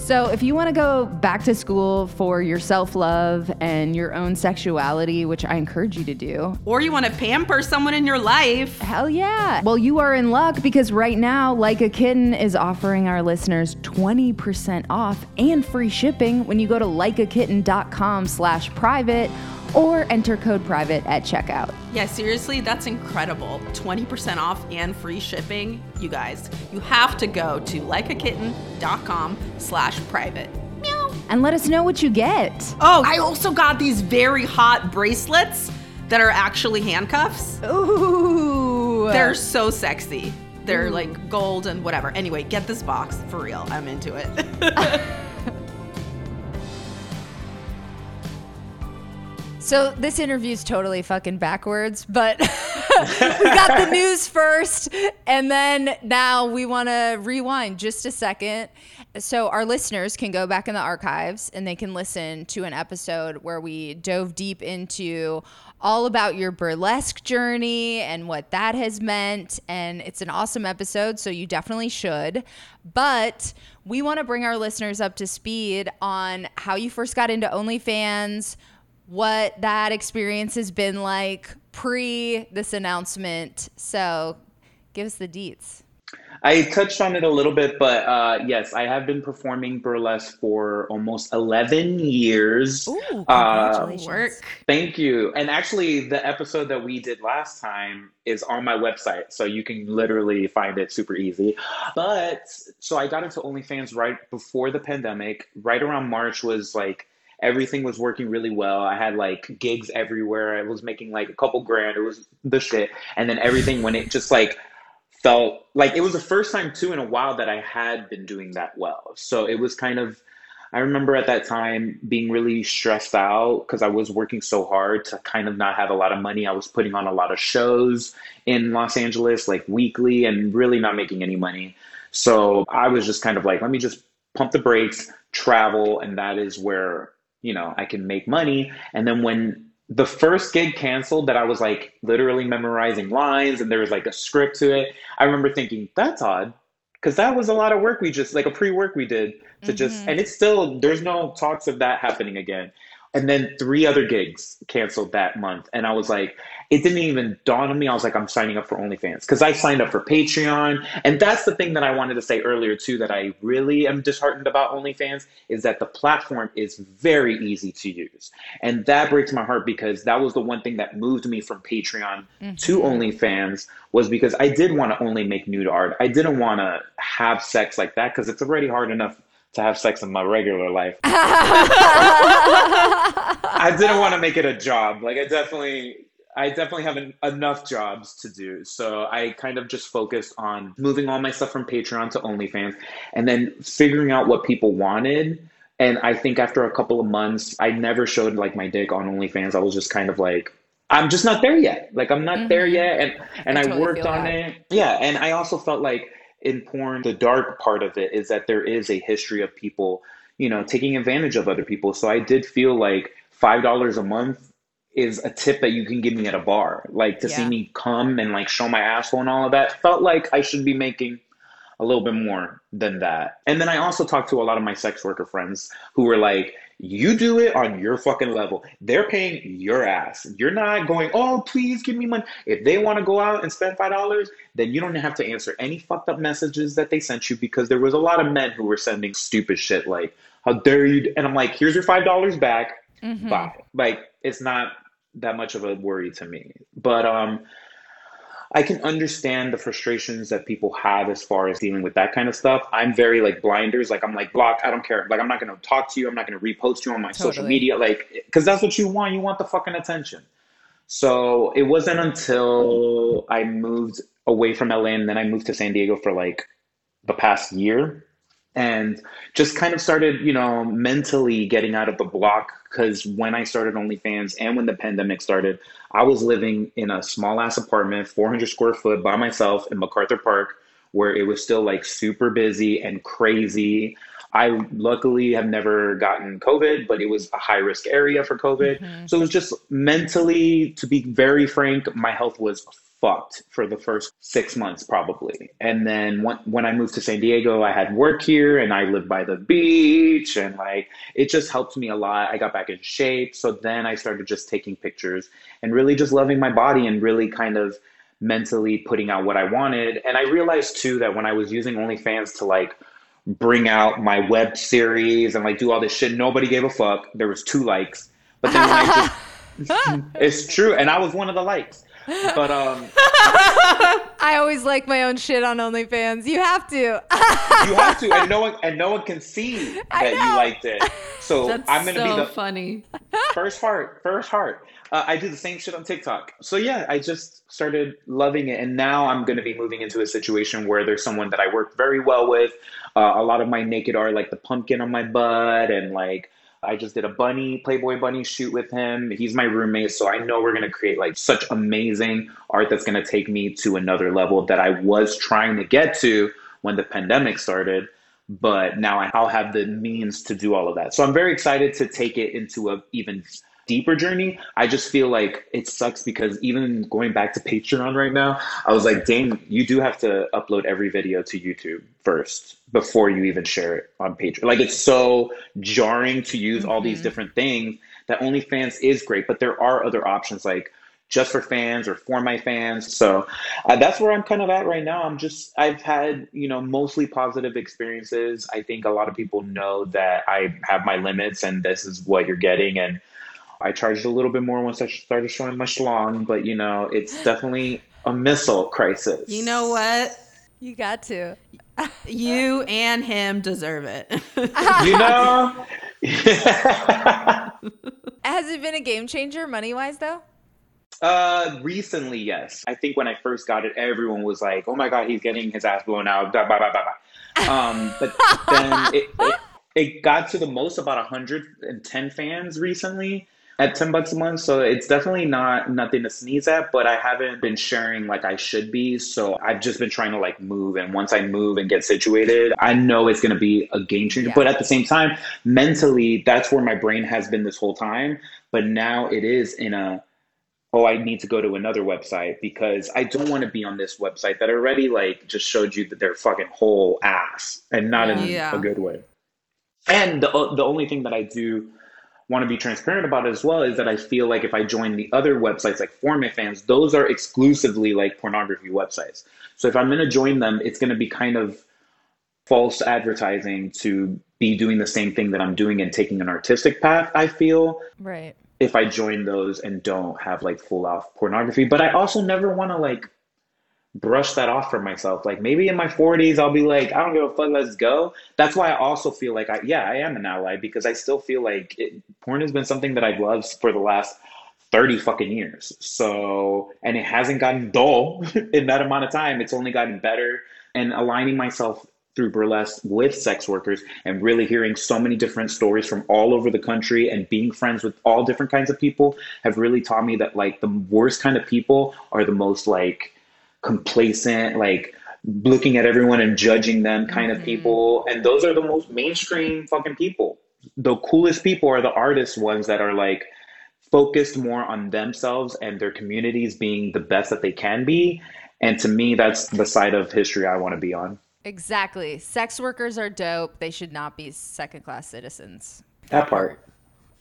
So, if you want to go back to school for your self love and your own sexuality, which I encourage you to do, Or you want to pamper someone in your life. hell yeah. Well, you are in luck because right now, Like a Kitten is offering our listeners 20% off and free shipping when you go to likeakitten.com slash private or enter code private at checkout. Yeah, seriously, that's incredible. 20% off and free shipping. You guys, you have to go to likeakitten.com slash private. Meow. And let us know what you get. Oh, I also got these very hot bracelets that are actually handcuffs. Ooh. They're so sexy. They're mm. like gold and whatever. Anyway, get this box for real. I'm into it. So this interview is totally fucking backwards, but we got the news first, and then now we want to rewind just a second. So our listeners can go back in the archives and they can listen to an episode where we dove deep into all about your burlesque journey and what that has meant. And it's an awesome episode, so you definitely should. But we want to bring our listeners up to speed on how you first got into OnlyFans, what that experience has been like pre this announcement. So give us the deets. I touched on it a little bit, but uh, yes, I have been performing burlesque for almost 11 years. Ooh, Uh, congratulations. Work. Thank you. And actually, the episode that we did last time is on my website, so you can literally find it super easy. But so I got into OnlyFans right before the pandemic. Right around March was like everything was working really well. I had like gigs everywhere. I was making like a couple grand. It was the shit. And then everything when it just like felt like it was the first time too in a while that I had been doing that well. So it was kind of I remember at that time being really stressed out because I was working so hard to kind of not have a lot of money. I was putting on a lot of shows in Los Angeles, like weekly, and really not making any money. So I was just kind of like, let me just pump the brakes, travel, and that is where, you know, I can make money. And then when the first gig canceled, that I was like literally memorizing lines and there was like a script to it, I remember thinking, that's odd. Because that was a lot of work we just like a pre-work we did to just mm-hmm. and it's still there's no talks of that happening again and then three other gigs canceled that month. And i was like it didn't even dawn on me. I was like i'm signing up for onlyfans. Because i signed up for patreon. And that's the thing that i wanted to say earlier too that i really am disheartened about onlyfans is that the platform is very easy to use. And that breaks my heart because that was the one thing that moved me from patreon mm-hmm. to onlyfans was because i did want to only make nude art. I didn't want to have sex like that because it's already hard enough to have sex in my regular life I didn't want to make it a job. Like I definitely I definitely have en- enough jobs to do. So I kind of just focused on moving all my stuff from Patreon to OnlyFans and then figuring out what people wanted. And I think after a couple of months, I never showed like my dick on OnlyFans. I was just kind of like I'm just not there yet. Like I'm not there mm-hmm. yet and and I I, totally worked on that. it. Yeah, and I also felt like in porn the dark part of it is that there is a history of people, you know, taking advantage of other people. So I did feel like $5 a month is a tip that you can give me at a bar. Like to see me come and like show my asshole and all of that felt like I should be making a little bit more than that. And then I also talked to a lot of my sex worker friends who were like, You do it on your fucking level. They're paying your ass. You're not going, oh, please give me money. If they want to go out and spend $5, then you don't have to answer any fucked up messages that they sent you because there was a lot of men who were sending stupid shit like, how dare you? And I'm like, here's your $5 back. Mhm. Bye. Like, it's not that much of a worry to me. But, um, I can understand the frustrations that people have as far as dealing with that kind of stuff. I'm very like blinders. Like I'm like block. I don't care. Like I'm not gonna talk to you. I'm not gonna repost you on my social media. Like because that's what you want. You want the fucking attention. So it wasn't until I moved away from LA and then I moved to San Diego for like the past year and just kind of started, you know, mentally getting out of the block because when I started OnlyFans and when the pandemic started, I was living in a small ass apartment, 400 square foot by myself in MacArthur Park, where it was still like super busy and crazy. I luckily have never gotten COVID, but it was a high risk area for COVID. Mm-hmm. So it was just mentally, to be very frank, my health was fucked for the first six months probably. And then when, when I moved to San Diego, I had work here and I lived by the beach and like it just helped me a lot. I got back in shape. So then I started just taking pictures and really just loving my body and really kind of mentally putting out what I wanted. And I realized too that when I was using OnlyFans to like bring out my web series and like do all this shit, nobody gave a fuck. There was two likes. But then when I just it's true. And I was one of the likes. But um I always like my own shit on OnlyFans. You have to. you have to and no one and no one can see that you know. liked it. So That's I'm gonna so be the funny. first heart, first heart. Uh, I do the same shit on TikTok. So yeah, I just started loving it, and now I'm going to be moving into a situation where there's someone that I work very well with. Uh, a lot of my naked art, like the pumpkin on my butt, and like I just did a bunny, Playboy bunny shoot with him. He's my roommate, so I know we're going to create like such amazing art that's going to take me to another level that I was trying to get to when the pandemic started but now I'll have the means to do all of that. So I'm very excited to take it into a even deeper journey. I just feel like it sucks because even going back to Patreon right now, I was like, dang, you do have to upload every video to YouTube first before you even share it on Patreon. Like it's so jarring to use all these different things that OnlyFans is great, but there are other options like just for fans or for my fans. So uh, that's where I'm kind of at right now. I'm just, I've had, you know, mostly positive experiences. I think a lot of people know that I have my limits and this is what you're getting. And I charged a little bit more once I started showing my schlong, but you know, it's definitely a missile crisis. You know what? You got to. You and him deserve it. You know? Has it been a game changer money wise though? Uh, recently, yes. I think when I first got it, everyone was like, "Oh my god, he's getting his ass blown out." Blah blah blah blah. blah. Um, but then it, it it got to the most about 110 fans recently at 10 bucks a month. So it's definitely not nothing to sneeze at. But I haven't been sharing like I should be. So I've just been trying to like move. And once I move and get situated, I know it's gonna be a game changer. Yeah. But at the same time, mentally, that's where my brain has been this whole time. But now it is in a oh, I need to go to another website because I don't want to be on this website that already like just showed you that they're fucking whole ass and not in Yeah. a good way. And the the only thing that I do want to be transparent about it as well is that I feel like if I join the other websites like Forma Fans, those are exclusively like pornography websites. So if I'm going to join them, it's going to be kind of false advertising to be doing the same thing that I'm doing and taking an artistic path, I feel Right. if I join those and don't have like full off pornography. But I also never want to like brush that off for myself. Like maybe in my 40s, I'll be like, I don't give a fuck, let's go. That's why I also feel like, I, yeah, I am an ally because I still feel like it, porn has been something that I've loved for the last 30 fucking years. So, and it hasn't gotten dull in that amount of time. It's only gotten better. And aligning myself through burlesque with sex workers and really hearing so many different stories from all over the country and being friends with all different kinds of people have really taught me that like the worst kind of people are the most like complacent, like looking at everyone and judging them kind of mm-hmm. people. And those are the most mainstream fucking people. The coolest people are the artist ones that are like focused more on themselves and their communities being the best that they can be. And to me, that's the side of history I want to be on. Exactly. Sex workers are dope. They should not be second class citizens. That part.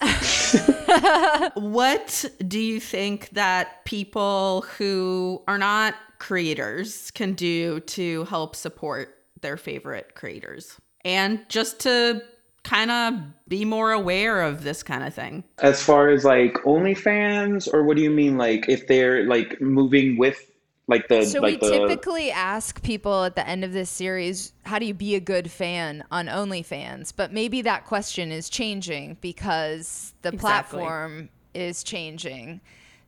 what do you think that people who are not creators can do to help support their favorite creators and just to kind of be more aware of this kind of thing? As far as like OnlyFans, or what do you mean? Like if they're like moving with like the So like we the typically ask people at the end of this series, how do you be a good fan on OnlyFans? But maybe that question is changing because the Exactly. platform is changing.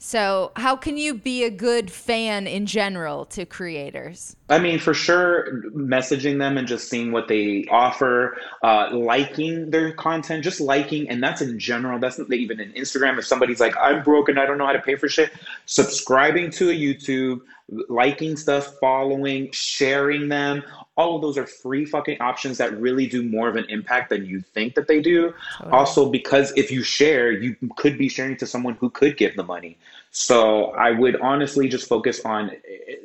So, how can you be a good fan in general to creators? I mean, for sure, messaging them and just seeing what they offer, uh, liking their content, just liking, and that's in general. That's not even in Instagram. If somebody's like, I'm broken, I don't know how to pay for shit, subscribing to a YouTube, liking stuff, following, sharing them, all of those are free fucking options that really do more of an impact than you think that they do. Also, because if you share, you could be sharing to someone who could give the money. So I would honestly just focus on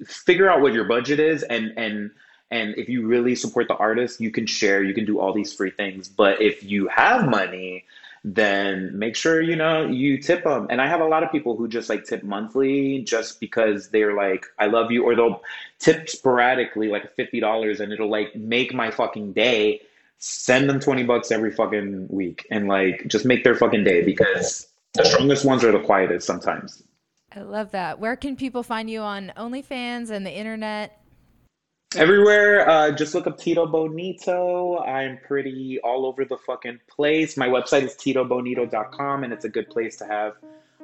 figure out what your budget is and and and if you really support the artist, you can share, you can do all these free things. But if you have money, then make sure you know you tip them. And I have a lot of people who just like tip monthly just because they're like, I love you, or they'll tip sporadically like fifty dollars, and it'll like make my fucking day. Send them twenty bucks every fucking week, and like just make their fucking day because the strongest ones are the quietest sometimes. I love that. Where can people find you on OnlyFans and the internet? Everywhere, uh, just look up Tito Bonito. I'm pretty all over the fucking place. My website is titobonito.com, and it's a good place to have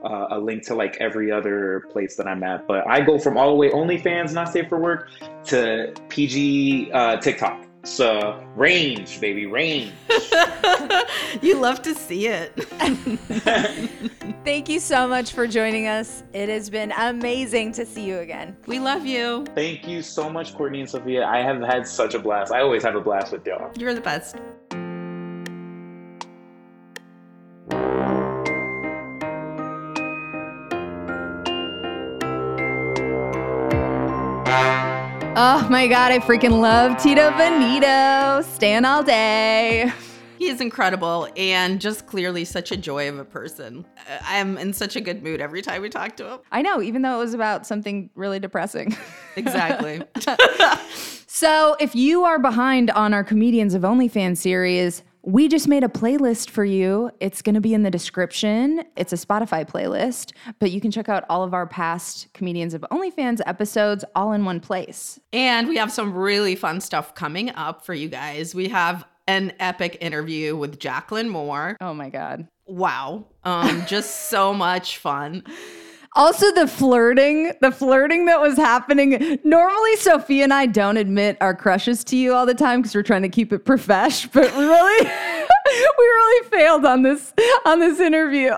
uh, a link to like every other place that I'm at. But I go from all the way OnlyFans, not safe for work, to PG uh, TikTok. So uh, range, baby, range. you love to see it. Thank you so much for joining us. It has been amazing to see you again. We love you. Thank you so much, Courtney and Sofiya. I have had such a blast. I always have a blast with y'all. You're the best. Oh my god, I freaking love Tito Bonito. Stan all day. He is incredible and just clearly such a joy of a person. I am in such a good mood every time we talk to him. I know, even though it was about something really depressing. Exactly. So, if you are behind on our Comedians of OnlyFans series, we just made a playlist for you. It's going to be in the description. It's a Spotify playlist, but you can check out all of our past Comedians of OnlyFans episodes all in one place. and we have some really fun stuff coming up for you guys. We have an epic interview with Jacqueline Moore. Oh my God. Wow. Um, just so much fun. Also, the flirting, the flirting that was happening. Normally, Sophie and I don't admit our crushes to you all the time because we're trying to keep it profesh, but really, we really failed on this on this interview.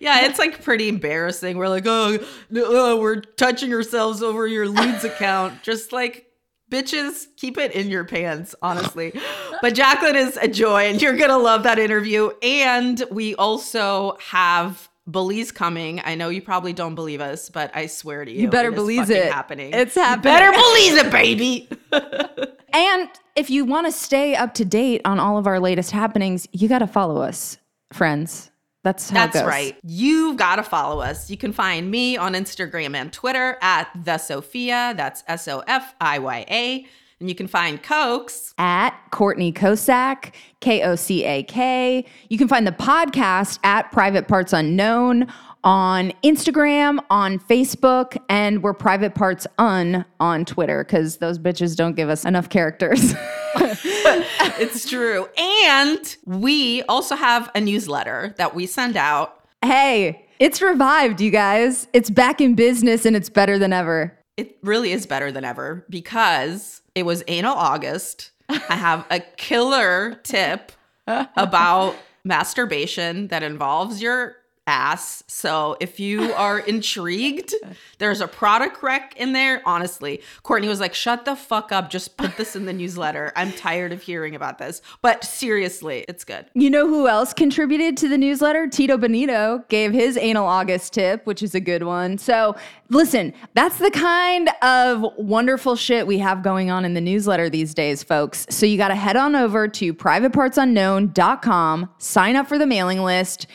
Yeah, it's like pretty embarrassing. We're like, oh, no, uh, we're touching ourselves over your Leeds account. Just like, bitches, keep it in your pants, honestly. But Jacqueline is a joy, and you're going to love that interview. And we also have Belize coming. I know you probably don't believe us, but I swear to you, You better it believe it. happening. It's happening. You better believe it, baby. And if you want to stay up to date on all of our latest happenings, you got to follow us, friends. That's how it That's goes. right. You've got to follow us. You can find me on Instagram and Twitter at the Sofiya. That's S O F I Y A. And you can find Cokes At Courtney Kocak, K O C A K. You can find the podcast at Private Parts Unknown on Instagram, on Facebook, and we're Private Parts Un on Twitter because those bitches don't give us enough characters. it's true. And we also have a newsletter that we send out. hey, it's revived, you guys. It's back in business and it's better than ever. It really is better than ever because it was anal August. I have a killer tip about masturbation that involves your ass. So if you are intrigued, there's a product rec in there. Honestly, Courtney was like, shut the fuck up. Just put this in the newsletter. I'm tired of hearing about this. But seriously, it's good. You know who else contributed to the newsletter? Tito Bonito gave his anal August tip, which is a good one. So, listen, that's the kind of wonderful shit we have going on in the newsletter these days, folks. So, you got to head on over to privatepartsunknown.com, sign up for the mailing list.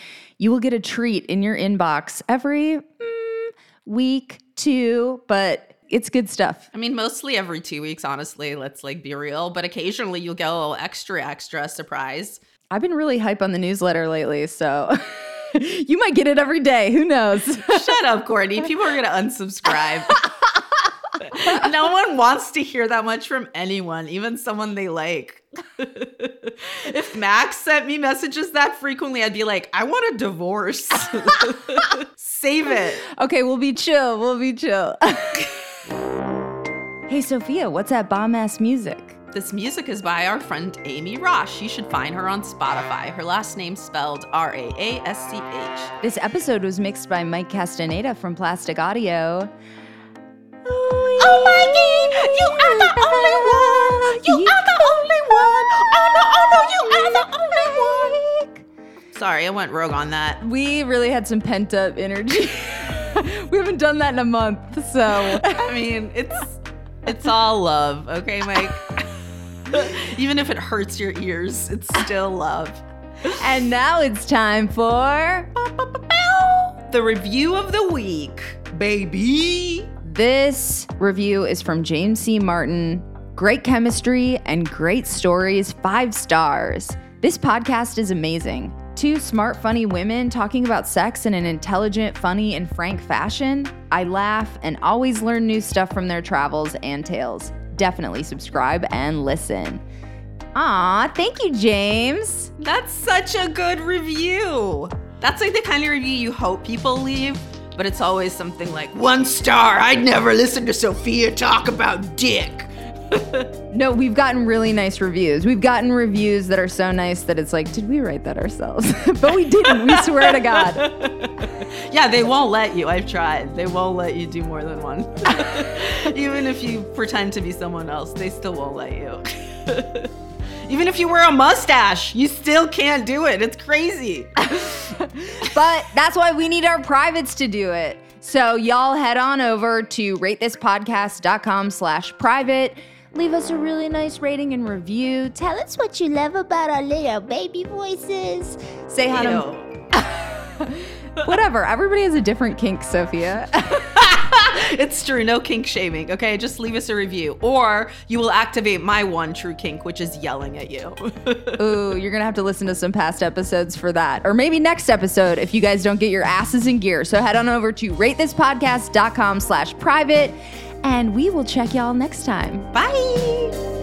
You will get a treat in your inbox every mm, week, two, but it's good stuff. I mean, mostly every two weeks, honestly. Let's like be real. But occasionally you'll get a little extra, extra surprise. I've been really hype on the newsletter lately, so you might get it every day. Who knows? Shut up, Courtney. People are going to unsubscribe. no one wants to hear that much from anyone, even someone they like. if Max sent me messages that frequently, I'd be like, I want a divorce. Save it. Okay, we'll be chill. We'll be chill. hey, Sofiya, what's that bomb ass music? This music is by our friend Amy Raasch. You should find her on Spotify. Her last name spelled R A A S C H. This episode was mixed by Mike Castaneda from Plastic Audio. Oh my god, you are the only one. You are the only one. Oh no, oh no, you are the only one. Sorry, I went rogue on that. We really had some pent up energy. we haven't done that in a month, so I mean, it's it's all love, okay, Mike? Even if it hurts your ears, it's still love. And now it's time for the review of the week, baby. This review is from James C. Martin. Great chemistry and great stories, five stars. This podcast is amazing. Two smart, funny women talking about sex in an intelligent, funny, and frank fashion. I laugh and always learn new stuff from their travels and tales. Definitely subscribe and listen. Aw, thank you, James. That's such a good review. That's like the kind of review you hope people leave but it's always something like one star. I'd never listen to Sofiya talk about dick. no, we've gotten really nice reviews. We've gotten reviews that are so nice that it's like, did we write that ourselves? but we didn't. We swear to God. yeah, they won't let you. I've tried. They won't let you do more than one. Even if you pretend to be someone else, they still won't let you. Even if you wear a mustache, you still can't do it. It's crazy. but that's why we need our privates to do it. So y'all head on over to ratethispodcast.com slash private. Leave us a really nice rating and review. Tell us what you love about our little baby voices. Say hi to Whatever. Everybody has a different kink, Sofiya. it's true. No kink shaming. Okay. Just leave us a review, or you will activate my one true kink, which is yelling at you. Ooh, you're gonna have to listen to some past episodes for that, or maybe next episode if you guys don't get your asses in gear. So head on over to ratethispodcast.com slash private and we will check y'all next time. Bye.